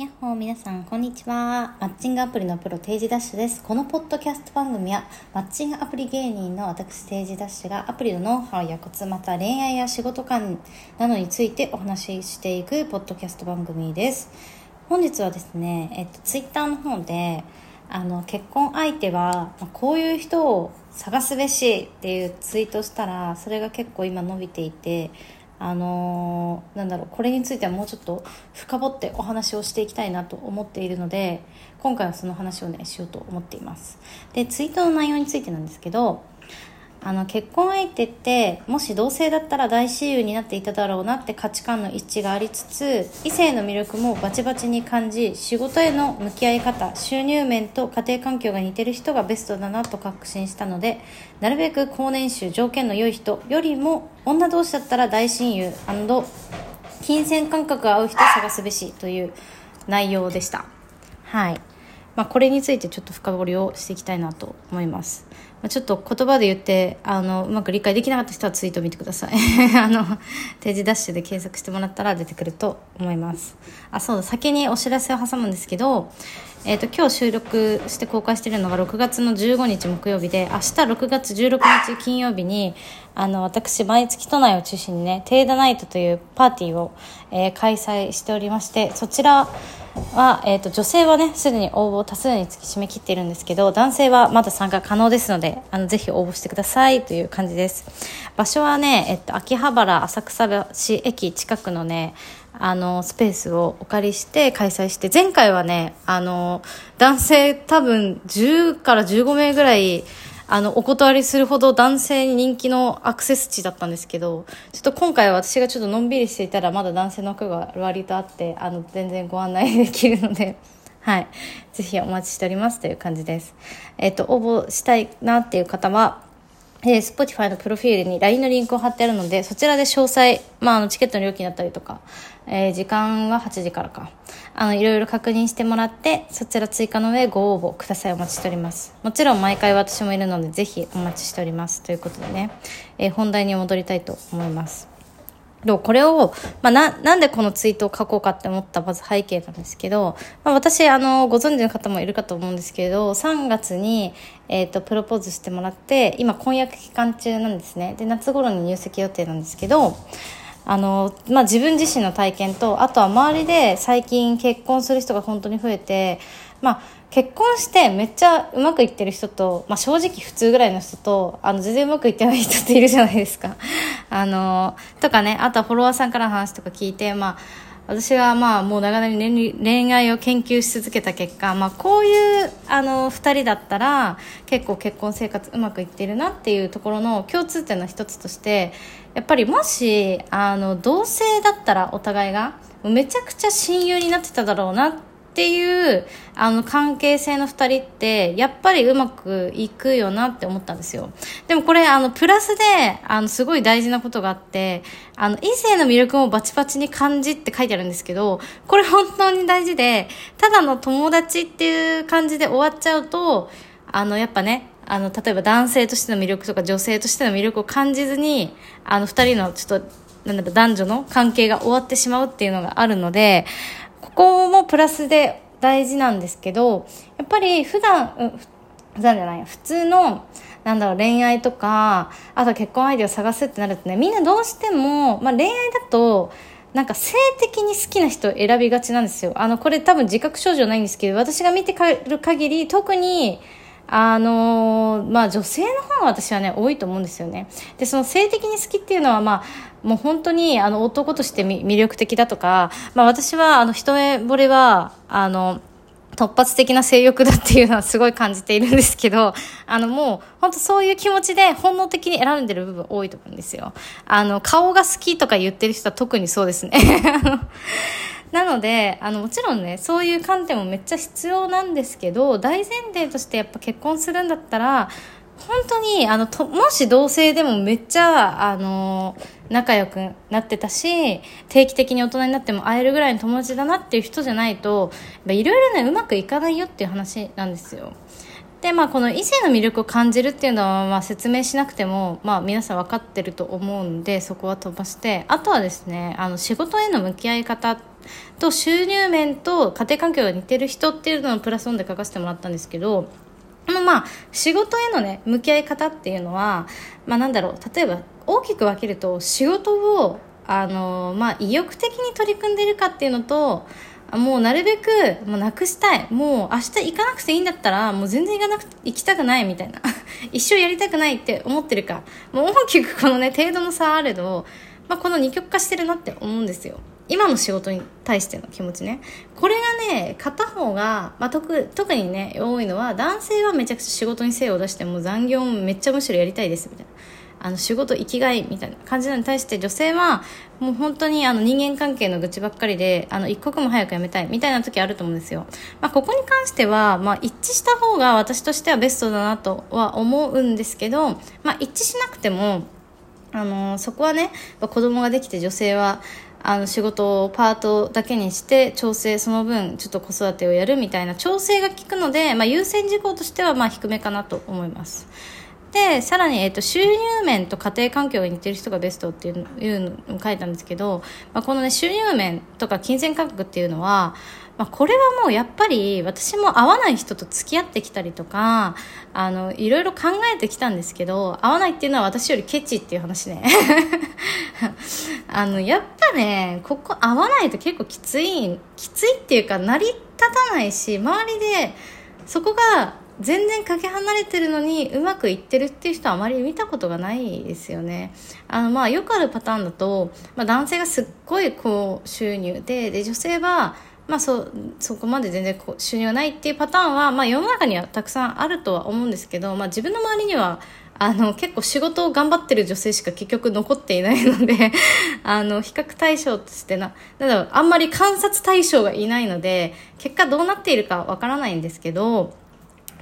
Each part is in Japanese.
やっほー皆さんこんにちは。マッチングアプリのプロ定時ダッシュです。このポッドキャスト番組はマッチングアプリ芸人の私定時ダッシュがアプリのノウハウやコツまた恋愛や仕事観などについてお話ししていくポッドキャスト番組です。本日はですね、えっと、ツイッターの方であの結婚相手はこういう人を探すべしっていうツイートしたらそれが結構今伸びていてあのー、なんだろうこれについてはもうちょっと深掘ってお話をしていきたいなと思っているので今回はその話をねしようと思っています。でツイートの内容についてなんですけどあの結婚相手ってもし同性だったら大親友になっていただろうなって価値観の一致がありつつ異性の魅力もバチバチに感じ仕事への向き合い方収入面と家庭環境が似てる人がベストだなと確信したのでなるべく高年収条件の良い人よりも女同士だったら大親友金銭感覚が合う人を探すべしという内容でしたはいまあ、これについてちょっと深掘りをしていきたいなと思います。まあ、ちょっと言葉で言ってあのうまく理解できなかった人はツイート見てください。あの定時ダッシュで検索してもらったら出てくると思います。あそうだ。先にお知らせを挟むんですけど、えーと、今日収録して公開しているのが6月の15日木曜日で明日6月16日金曜日にあの私毎月都内を中心にねテーダナイトというパーティーを、えー、開催しておりましてそちらは、えーと、女性はねすでに応募多数につき締め切っているんですけど男性はまだ参加可能ですのであのぜひ応募してくださいという感じです。場所はね、えっと、秋葉原浅草橋駅近くのねあのスペースをお借りして開催して前回はねあの男性多分10から15名ぐらいあの、お断りするほど男性に人気のアクセス地だったんですけど、ちょっと今回は私がちょっとのんびりしていたらまだ男性の枠が割とあって、あの、全然ご案内できるので、はい。ぜひお待ちしておりますという感じです。えっ、と、応募したいなっていう方は、えー、Spotify のプロフィールに LINE のリンクを貼ってあるので、そちらで詳細、まあ、あの、チケットの料金だったりとか、えー、時間は8時からか。あの、いろいろ確認してもらって、そちら追加の上ご応募ください。お待ちしております。もちろん毎回私もいるので、ぜひお待ちしております。ということでね、えー、本題に戻りたいと思います。でこれを、まあ、な、なんでこのツイートを書こうかって思ったまず背景なんですけど、まあ、私、あの、ご存知の方もいるかと思うんですけど、3月に、えっ、ー、と、プロポーズしてもらって、今、婚約期間中なんですね。で、夏頃に入籍予定なんですけど、あの、まあ、自分自身の体験と、あとは周りで最近結婚する人が本当に増えて、まあ、結婚してめっちゃうまくいってる人と、まあ、正直普通ぐらいの人とあの全然うまくいってない人っているじゃないですか。あのとかねあとはフォロワーさんからの話とか聞いて、まあ、私がまあもう長年恋愛を研究し続けた結果、まあ、こういうあの2人だったら結構結婚生活うまくいってるなっていうところの共通点の一つとしてやっぱりもしあの同性だったらお互いがめちゃくちゃ親友になってただろうなってっていうあの関係性の2人ってやっぱりうまくいくよなって思ったんですよ。でもこれあのプラスであのすごい大事なことがあってあの異性の魅力もバチバチに感じって書いてあるんですけどこれ本当に大事でただの友達っていう感じで終わっちゃうとあのやっぱねあの例えば男性としての魅力とか女性としての魅力を感じずにあの2人のちょっとなんだろ男女の関係が終わってしまうっていうのがあるのでここもプラスで大事なんですけど、やっぱり普段、うん、普段じゃない、普通の、なんだろう、恋愛とか、あと結婚相手を探すってなるとね、みんなどうしても、まあ恋愛だと、なんか性的に好きな人を選びがちなんですよ。あの、これ多分自覚症状ないんですけど、私が見てる限り、特に、あのまあ女性の方が私はね多いと思うんですよねでその性的に好きっていうのはまあもう本当にあの男として魅力的だとか、まあ、私はあの一目惚れはあの突発的な性欲だっていうのはすごい感じているんですけど、あのもう本当そういう気持ちで本能的に選んでる部分多いと思うんですよ。あの顔が好きとか言ってる人は特にそうですね。なのであのもちろんねそういう観点もめっちゃ必要なんですけど大前提としてやっぱ結婚するんだったら本当にあのともし同性でもめっちゃあの仲良くなってたし定期的に大人になっても会えるぐらいの友達だなっていう人じゃないといろいろねうまくいかないよっていう話なんですよ。でまあこの異性の魅力を感じるっていうのはまあ説明しなくてもまあ皆さん分かってると思うんでそこは飛ばしてあとはですねあの仕事への向き合い方と収入面と家庭環境が似てる人っていうのをプラスオンで書かせてもらったんですけどまあ仕事へのね向き合い方っていうのはまあなんだろう例えば大きく分けると仕事をあのまあ意欲的に取り組んでいるかっていうのともうなるべくもうなくしたい。もう明日行かなくていいんだったらもう全然行かなく行きたくないみたいな。一生やりたくないって思ってるか。もう大きくこのね程度の差あれど、まあ、この二極化してるなって思うんですよ。今の仕事に対しての気持ちね。これがね片方が、まあ、特特にね多いのは男性はめちゃくちゃ仕事に精を出しても残業もめっちゃむしろやりたいですみたいな。あの仕事生きがいみたいな感じなのに対して女性はもう本当にあの人間関係の愚痴ばっかりであの一刻も早く辞めたいみたいな時あると思うんですよ、まあ、ここに関しては、まあ、一致した方が私としてはベストだなとは思うんですけど、まあ、一致しなくてもあのそこはね子供ができて女性はあの仕事をパートだけにして調整その分ちょっと子育てをやるみたいな調整が効くので、まあ、優先事項としてはまあ低めかなと思います。でさらに、えーと、収入面と家庭環境が似てる人がベストっていういうのを書いたんですけど、まあ、このね収入面とか金銭感覚っていうのは、まあ、これはもうやっぱり私も合わない人と付き合ってきたりとかあのいろいろ考えてきたんですけど合わないっていうのは私よりケチっていう話ね あのやっぱねここ合わないと結構きついきついっていうか成り立たないし周りでそこが全然かけ離れてるのにうまくいってるっていう人はあまり見たことがないですよね。あのまあよくあるパターンだと、まあ、男性がすっごい高収入でで女性はまあそ、そこまで全然こう収入がないっていうパターンは、まあ、世の中にはたくさんあるとは思うんですけど、まあ、自分の周りにはあの結構仕事を頑張ってる女性しか結局残っていないので あの比較対象としてなだろうあんまり観察対象がいないので結果どうなっているかわからないんですけど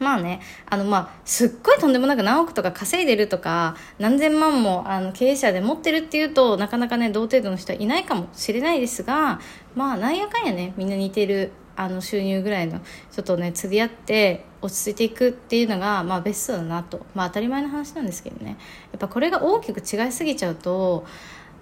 まあね、あのまあ、すっごいとんでもなく何億とか稼いでるとか、何千万もあの経営者で持ってるっていうと、なかなかね、同程度の人はいないかもしれないですが、まあ、なんやかんやね、みんな似てる、あの収入ぐらいの人とね、釣り合って落ち着いていくっていうのが、まあベストだなと。まあ当たり前の話なんですけどね。やっぱこれが大きく違いすぎちゃうと、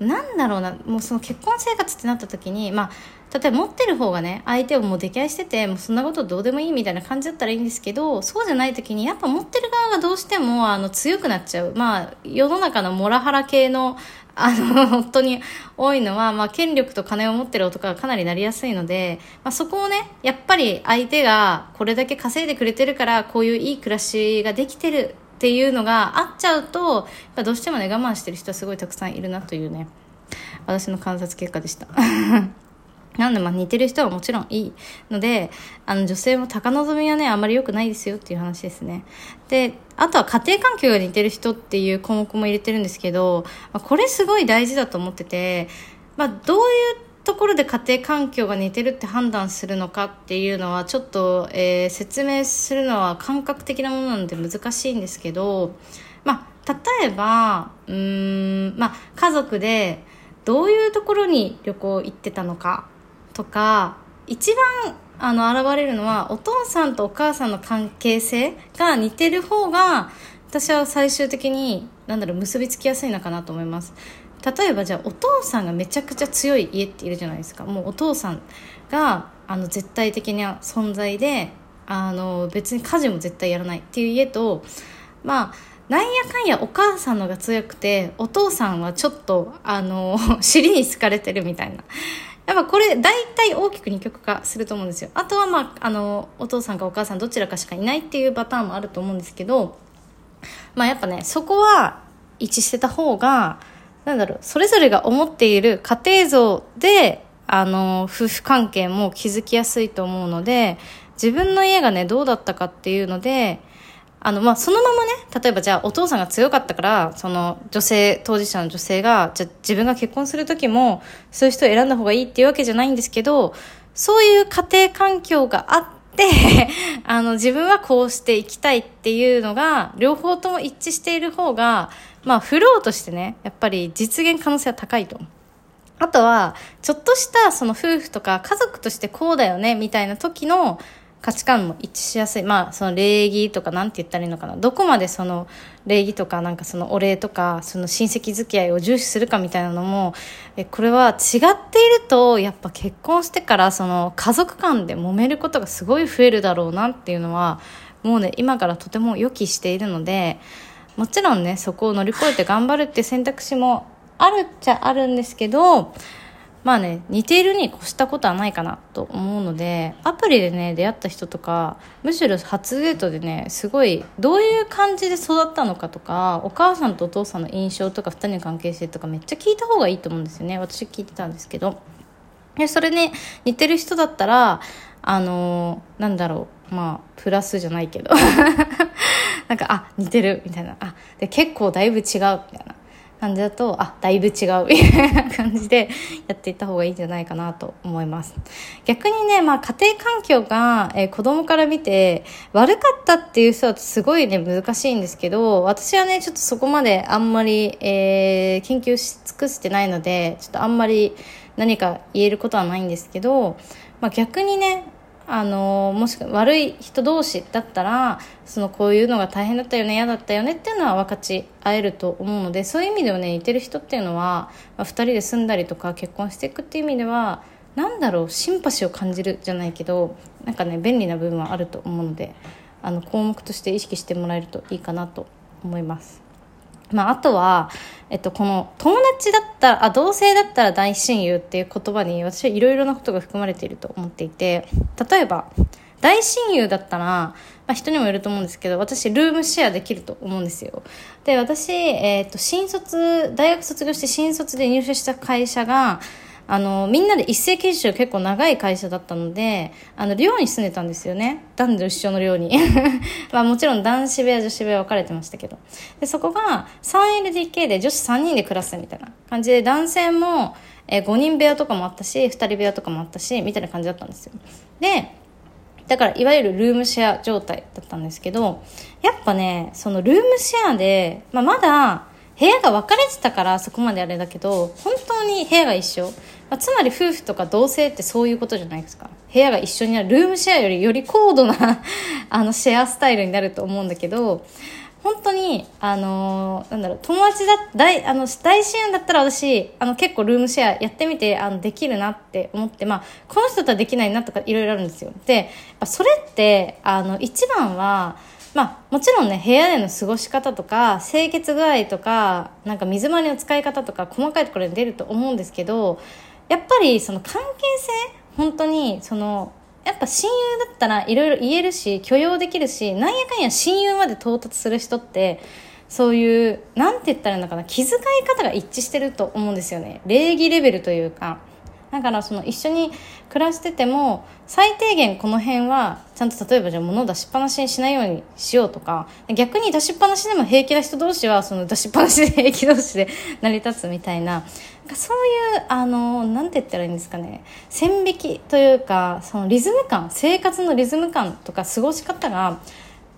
なんだろうなもうその結婚生活ってなった時にまあ例えば持ってる方がね相手をもう溺愛しててもうそんなことどうでもいいみたいな感じだったらいいんですけどそうじゃない時にやっぱ持ってる側がどうしてもあの強くなっちゃうまあ世の中のモラハラ系のあの本当に多いのは、まあ、権力と金を持ってる男がかなりなりやすいので、まあ、そこをねやっぱり相手がこれだけ稼いでくれてるからこういういい暮らしができてるっていうのがあっちゃうとどうしてもね我慢してる人はすごいたくさんいるなというね私の観察結果でした。なんでまあ似てる人はもちろんいいのであの女性も高望みはねあまり良くないですよっていう話ですね。であとは家庭環境が似てる人っていう項目も入れてるんですけど、まあ、これすごい大事だと思ってて、まあ、どういうところで家庭環境が似てるって判断するのかっていうのはちょっと、えー、説明するのは感覚的なものなので難しいんですけど、まあ、例えばうん、まあ、家族でどういうところに旅行行ってたのかとか一番あの現れるのはお父さんとお母さんの関係性が似てる方が私は最終的に何だろう結びつきやすいのかなと思います。例えばじゃあお父さんがめちゃくちゃ強い家っているじゃないですか。もうお父さんがあの絶対的な存在であの別に家事も絶対やらないっていう家とまあなんやかんやお母さんのが強くてお父さんはちょっとあの尻に好かれてるみたいな。やっぱこれ大体大きく二極化すると思うんですよ。あとはまああのお父さんかお母さんどちらかしかいないっていうパターンもあると思うんですけどまあやっぱねそこは一致してた方がなんだろう、それぞれが思っている家庭像で、あの、夫婦関係も築きやすいと思うので、自分の家がね、どうだったかっていうので、あの、まあ、そのままね、例えばじゃあお父さんが強かったから、その女性、当事者の女性が、じゃ自分が結婚する時も、そういう人を選んだ方がいいっていうわけじゃないんですけど、そういう家庭環境があって、あの、自分はこうしていきたいっていうのが、両方とも一致している方が、まあ、フローとしてね、やっぱり実現可能性は高いと。あとは、ちょっとしたその夫婦とか家族としてこうだよね、みたいな時の、価値観も一致しやすい。まあその礼儀とかなんて言ったらいいのかな。どこまでその礼儀とかなんかそのお礼とかその親戚付き合いを重視するかみたいなのもえこれは違っているとやっぱ結婚してからその家族間で揉めることがすごい増えるだろうなっていうのはもうね今からとても予期しているのでもちろんねそこを乗り越えて頑張るっていう選択肢もあるっちゃあるんですけどまあね似ているに越したことはないかなと思うのでアプリでね出会った人とかむしろ初デートでねすごいどういう感じで育ったのかとかお母さんとお父さんの印象とか2人の関係性とかめっちゃ聞いた方がいいと思うんですよね。私聞いてたんですけど。でそれね似てる人だったらあのー、なんだろうまあプラスじゃないけど。なんかあ似てるみたいな。あで結構だいぶ違うみたいな。感じだとあだいぶ違うみたいな感じでやっていった方がいいんじゃないかなと思います。逆にね、まあ、家庭環境が、えー、子供から見て悪かったっていう人はすごいね難しいんですけど私はねちょっとそこまであんまり、えー、研究し尽くしてないのでちょっとあんまり何か言えることはないんですけど、まあ、逆にねあのもしくは悪い人同士だったらそのこういうのが大変だったよね嫌だったよねっていうのは分かち合えると思うのでそういう意味ではね似てる人っていうのは、まあ、2人で住んだりとか結婚していくっていう意味では何だろうシンパシーを感じるじゃないけどなんかね便利な部分はあると思うのであの項目として意識してもらえるといいかなと思います。まあ、あとは、えっと、この友達だったらあ同性だったら大親友っていう言葉に私はいろいろなことが含まれていると思っていて例えば大親友だったら、まあ、人にもよると思うんですけど私ルームシェアできると思うんですよ。で私、えー、っと新卒大学卒業して新卒で入社した会社があの、みんなで一斉研修結構長い会社だったので、あの、寮に住んでたんですよね。男女一緒の寮に。まあもちろん男子部屋、女子部屋分かれてましたけど。で、そこが 3LDK で女子3人で暮らすみたいな感じで、男性も、えー、5人部屋とかもあったし、2人部屋とかもあったし、みたいな感じだったんですよ。で、だからいわゆるルームシェア状態だったんですけど、やっぱね、そのルームシェアで、まあまだ、部屋が分かれてたからそこまであれだけど本当に部屋が一緒、まあ、つまり夫婦とか同性ってそういうことじゃないですか部屋が一緒になるルームシェアよりより高度な あのシェアスタイルになると思うんだけど本当に、あのー、なんだろう、友達だ、大、あの、大親友だったら私、あの、結構ルームシェアやってみて、あの、できるなって思って、まあ、この人とはできないなとかいろいろあるんですよ。で、それって、あの、一番は、まあ、もちろんね部屋での過ごし方とか清潔具合とかなんか水回りの使い方とか細かいところに出ると思うんですけどやっぱりその関係性本当にそのやっぱ親友だったらいろいろ言えるし許容できるしなんやかんや親友まで到達する人ってそういうなんて言ったらいいのかな気遣い方が一致してると思うんですよね。礼儀レベルというか。だからその一緒に暮らしてても最低限この辺はちゃんと例えばじゃあ物を出しっぱなしにしないようにしようとか逆に出しっぱなしでも平気な人同士はその出しっぱなしで平気同士で成り立つみたいなそういうあのなんて言ったらいいんですかね線引きというかそのリズム感生活のリズム感とか過ごし方が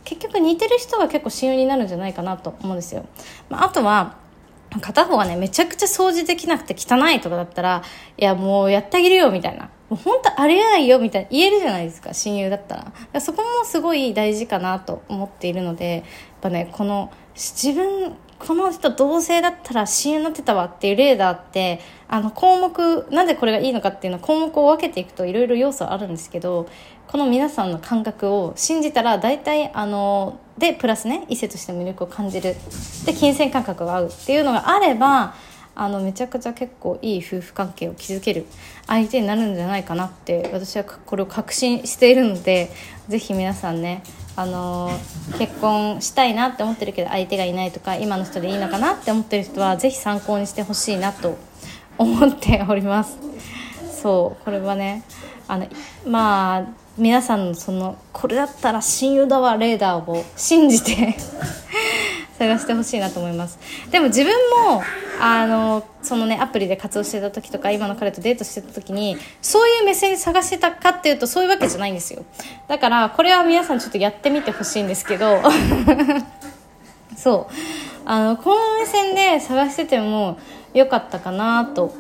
結局似てる人が結構親友になるんじゃないかなと思うんですよ。まあ、あとは片方がね、めちゃくちゃ掃除できなくて汚いとかだったら、いや、もうやってあげるよ、みたいな。もう本当ありえないよ、みたいな言えるじゃないですか、親友だったら。そこもすごい大事かなと思っているので、やっぱね、この、自分、この人同性だったら親友になってたわっていうレーダーって、あの項目、なぜこれがいいのかっていうのは項目を分けていくといろいろ要素あるんですけど、この皆さんの感覚を信じたら大体あのでプラスね異性として魅力を感じる。で金銭感覚が合うっていうのがあればあのめちゃくちゃ結構いい夫婦関係を築ける相手になるんじゃないかなって私はこれを確信しているのでぜひ皆さんねあの結婚したいなって思ってるけど相手がいないとか今の人でいいのかなって思ってる人はぜひ参考にしてほしいなと思っております。そうこれはねあのまあ皆さんのそのこれだったら親友だわレーダーを信じて 探してほしいなと思います。でも自分もあのそのねアプリで活動してた時とか今の彼とデートしてた時にそういう目線で探してたかっていうとそういうわけじゃないんですよ。だからこれは皆さんちょっとやってみてほしいんですけど。そう。あのこの目線で探しててもよかったかなと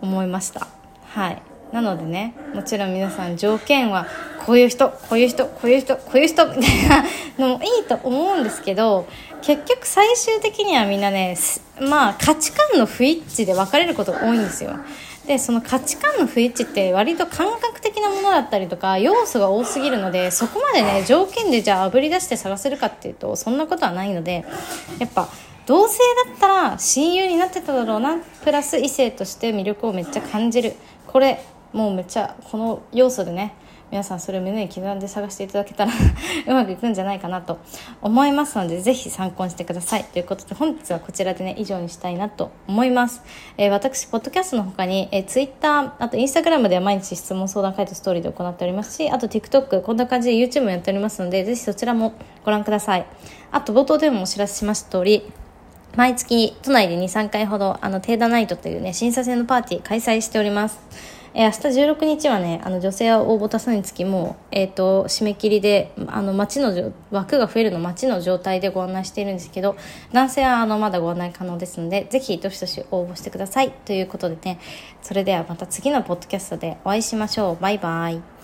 思いました。はい。なのでねもちろん皆さん条件はこういう人こういう人こういう人こういう人みたいなのもいいと思うんですけど結局最終的にはみんなねまあ価値観の不一致で分かれることが多いんですよ。でその価値観の不一致って割と感覚的なものだったりとか要素が多すぎるのでそこまでね条件でじゃああぶり出して探せるかっていうとそんなことはないのでやっぱ同性だったら親友になってただろうなプラス異性として魅力をめっちゃ感じる。これもうめっちゃこの要素でね皆さんそれを胸に刻んで探していただけたら うまくいくんじゃないかなと思いますのでぜひ参考にしてください。ということで本日はこちらでね以上にしたいなと思います、えー、私ポッドキャストの他に、えー、Twitter あと Instagram では毎日質問相談会とストーリーで行っておりますしあと TikTok こんな感じで YouTube もやっておりますのでぜひそちらもご覧ください。あと冒頭でもお知らせしました通り毎月都内で2、3回ほどあのテーダナイトというね審査制のパーティー開催しております。えー、明日16日はねあの女性は応募多数につきもう、えーと、締め切りであの町の枠が増えるの町の状態でご案内しているんですけど男性はあのまだご案内可能ですのでぜひどしどし応募してください。ということでねそれではまた次のポッドキャストでお会いしましょう。バイバイ。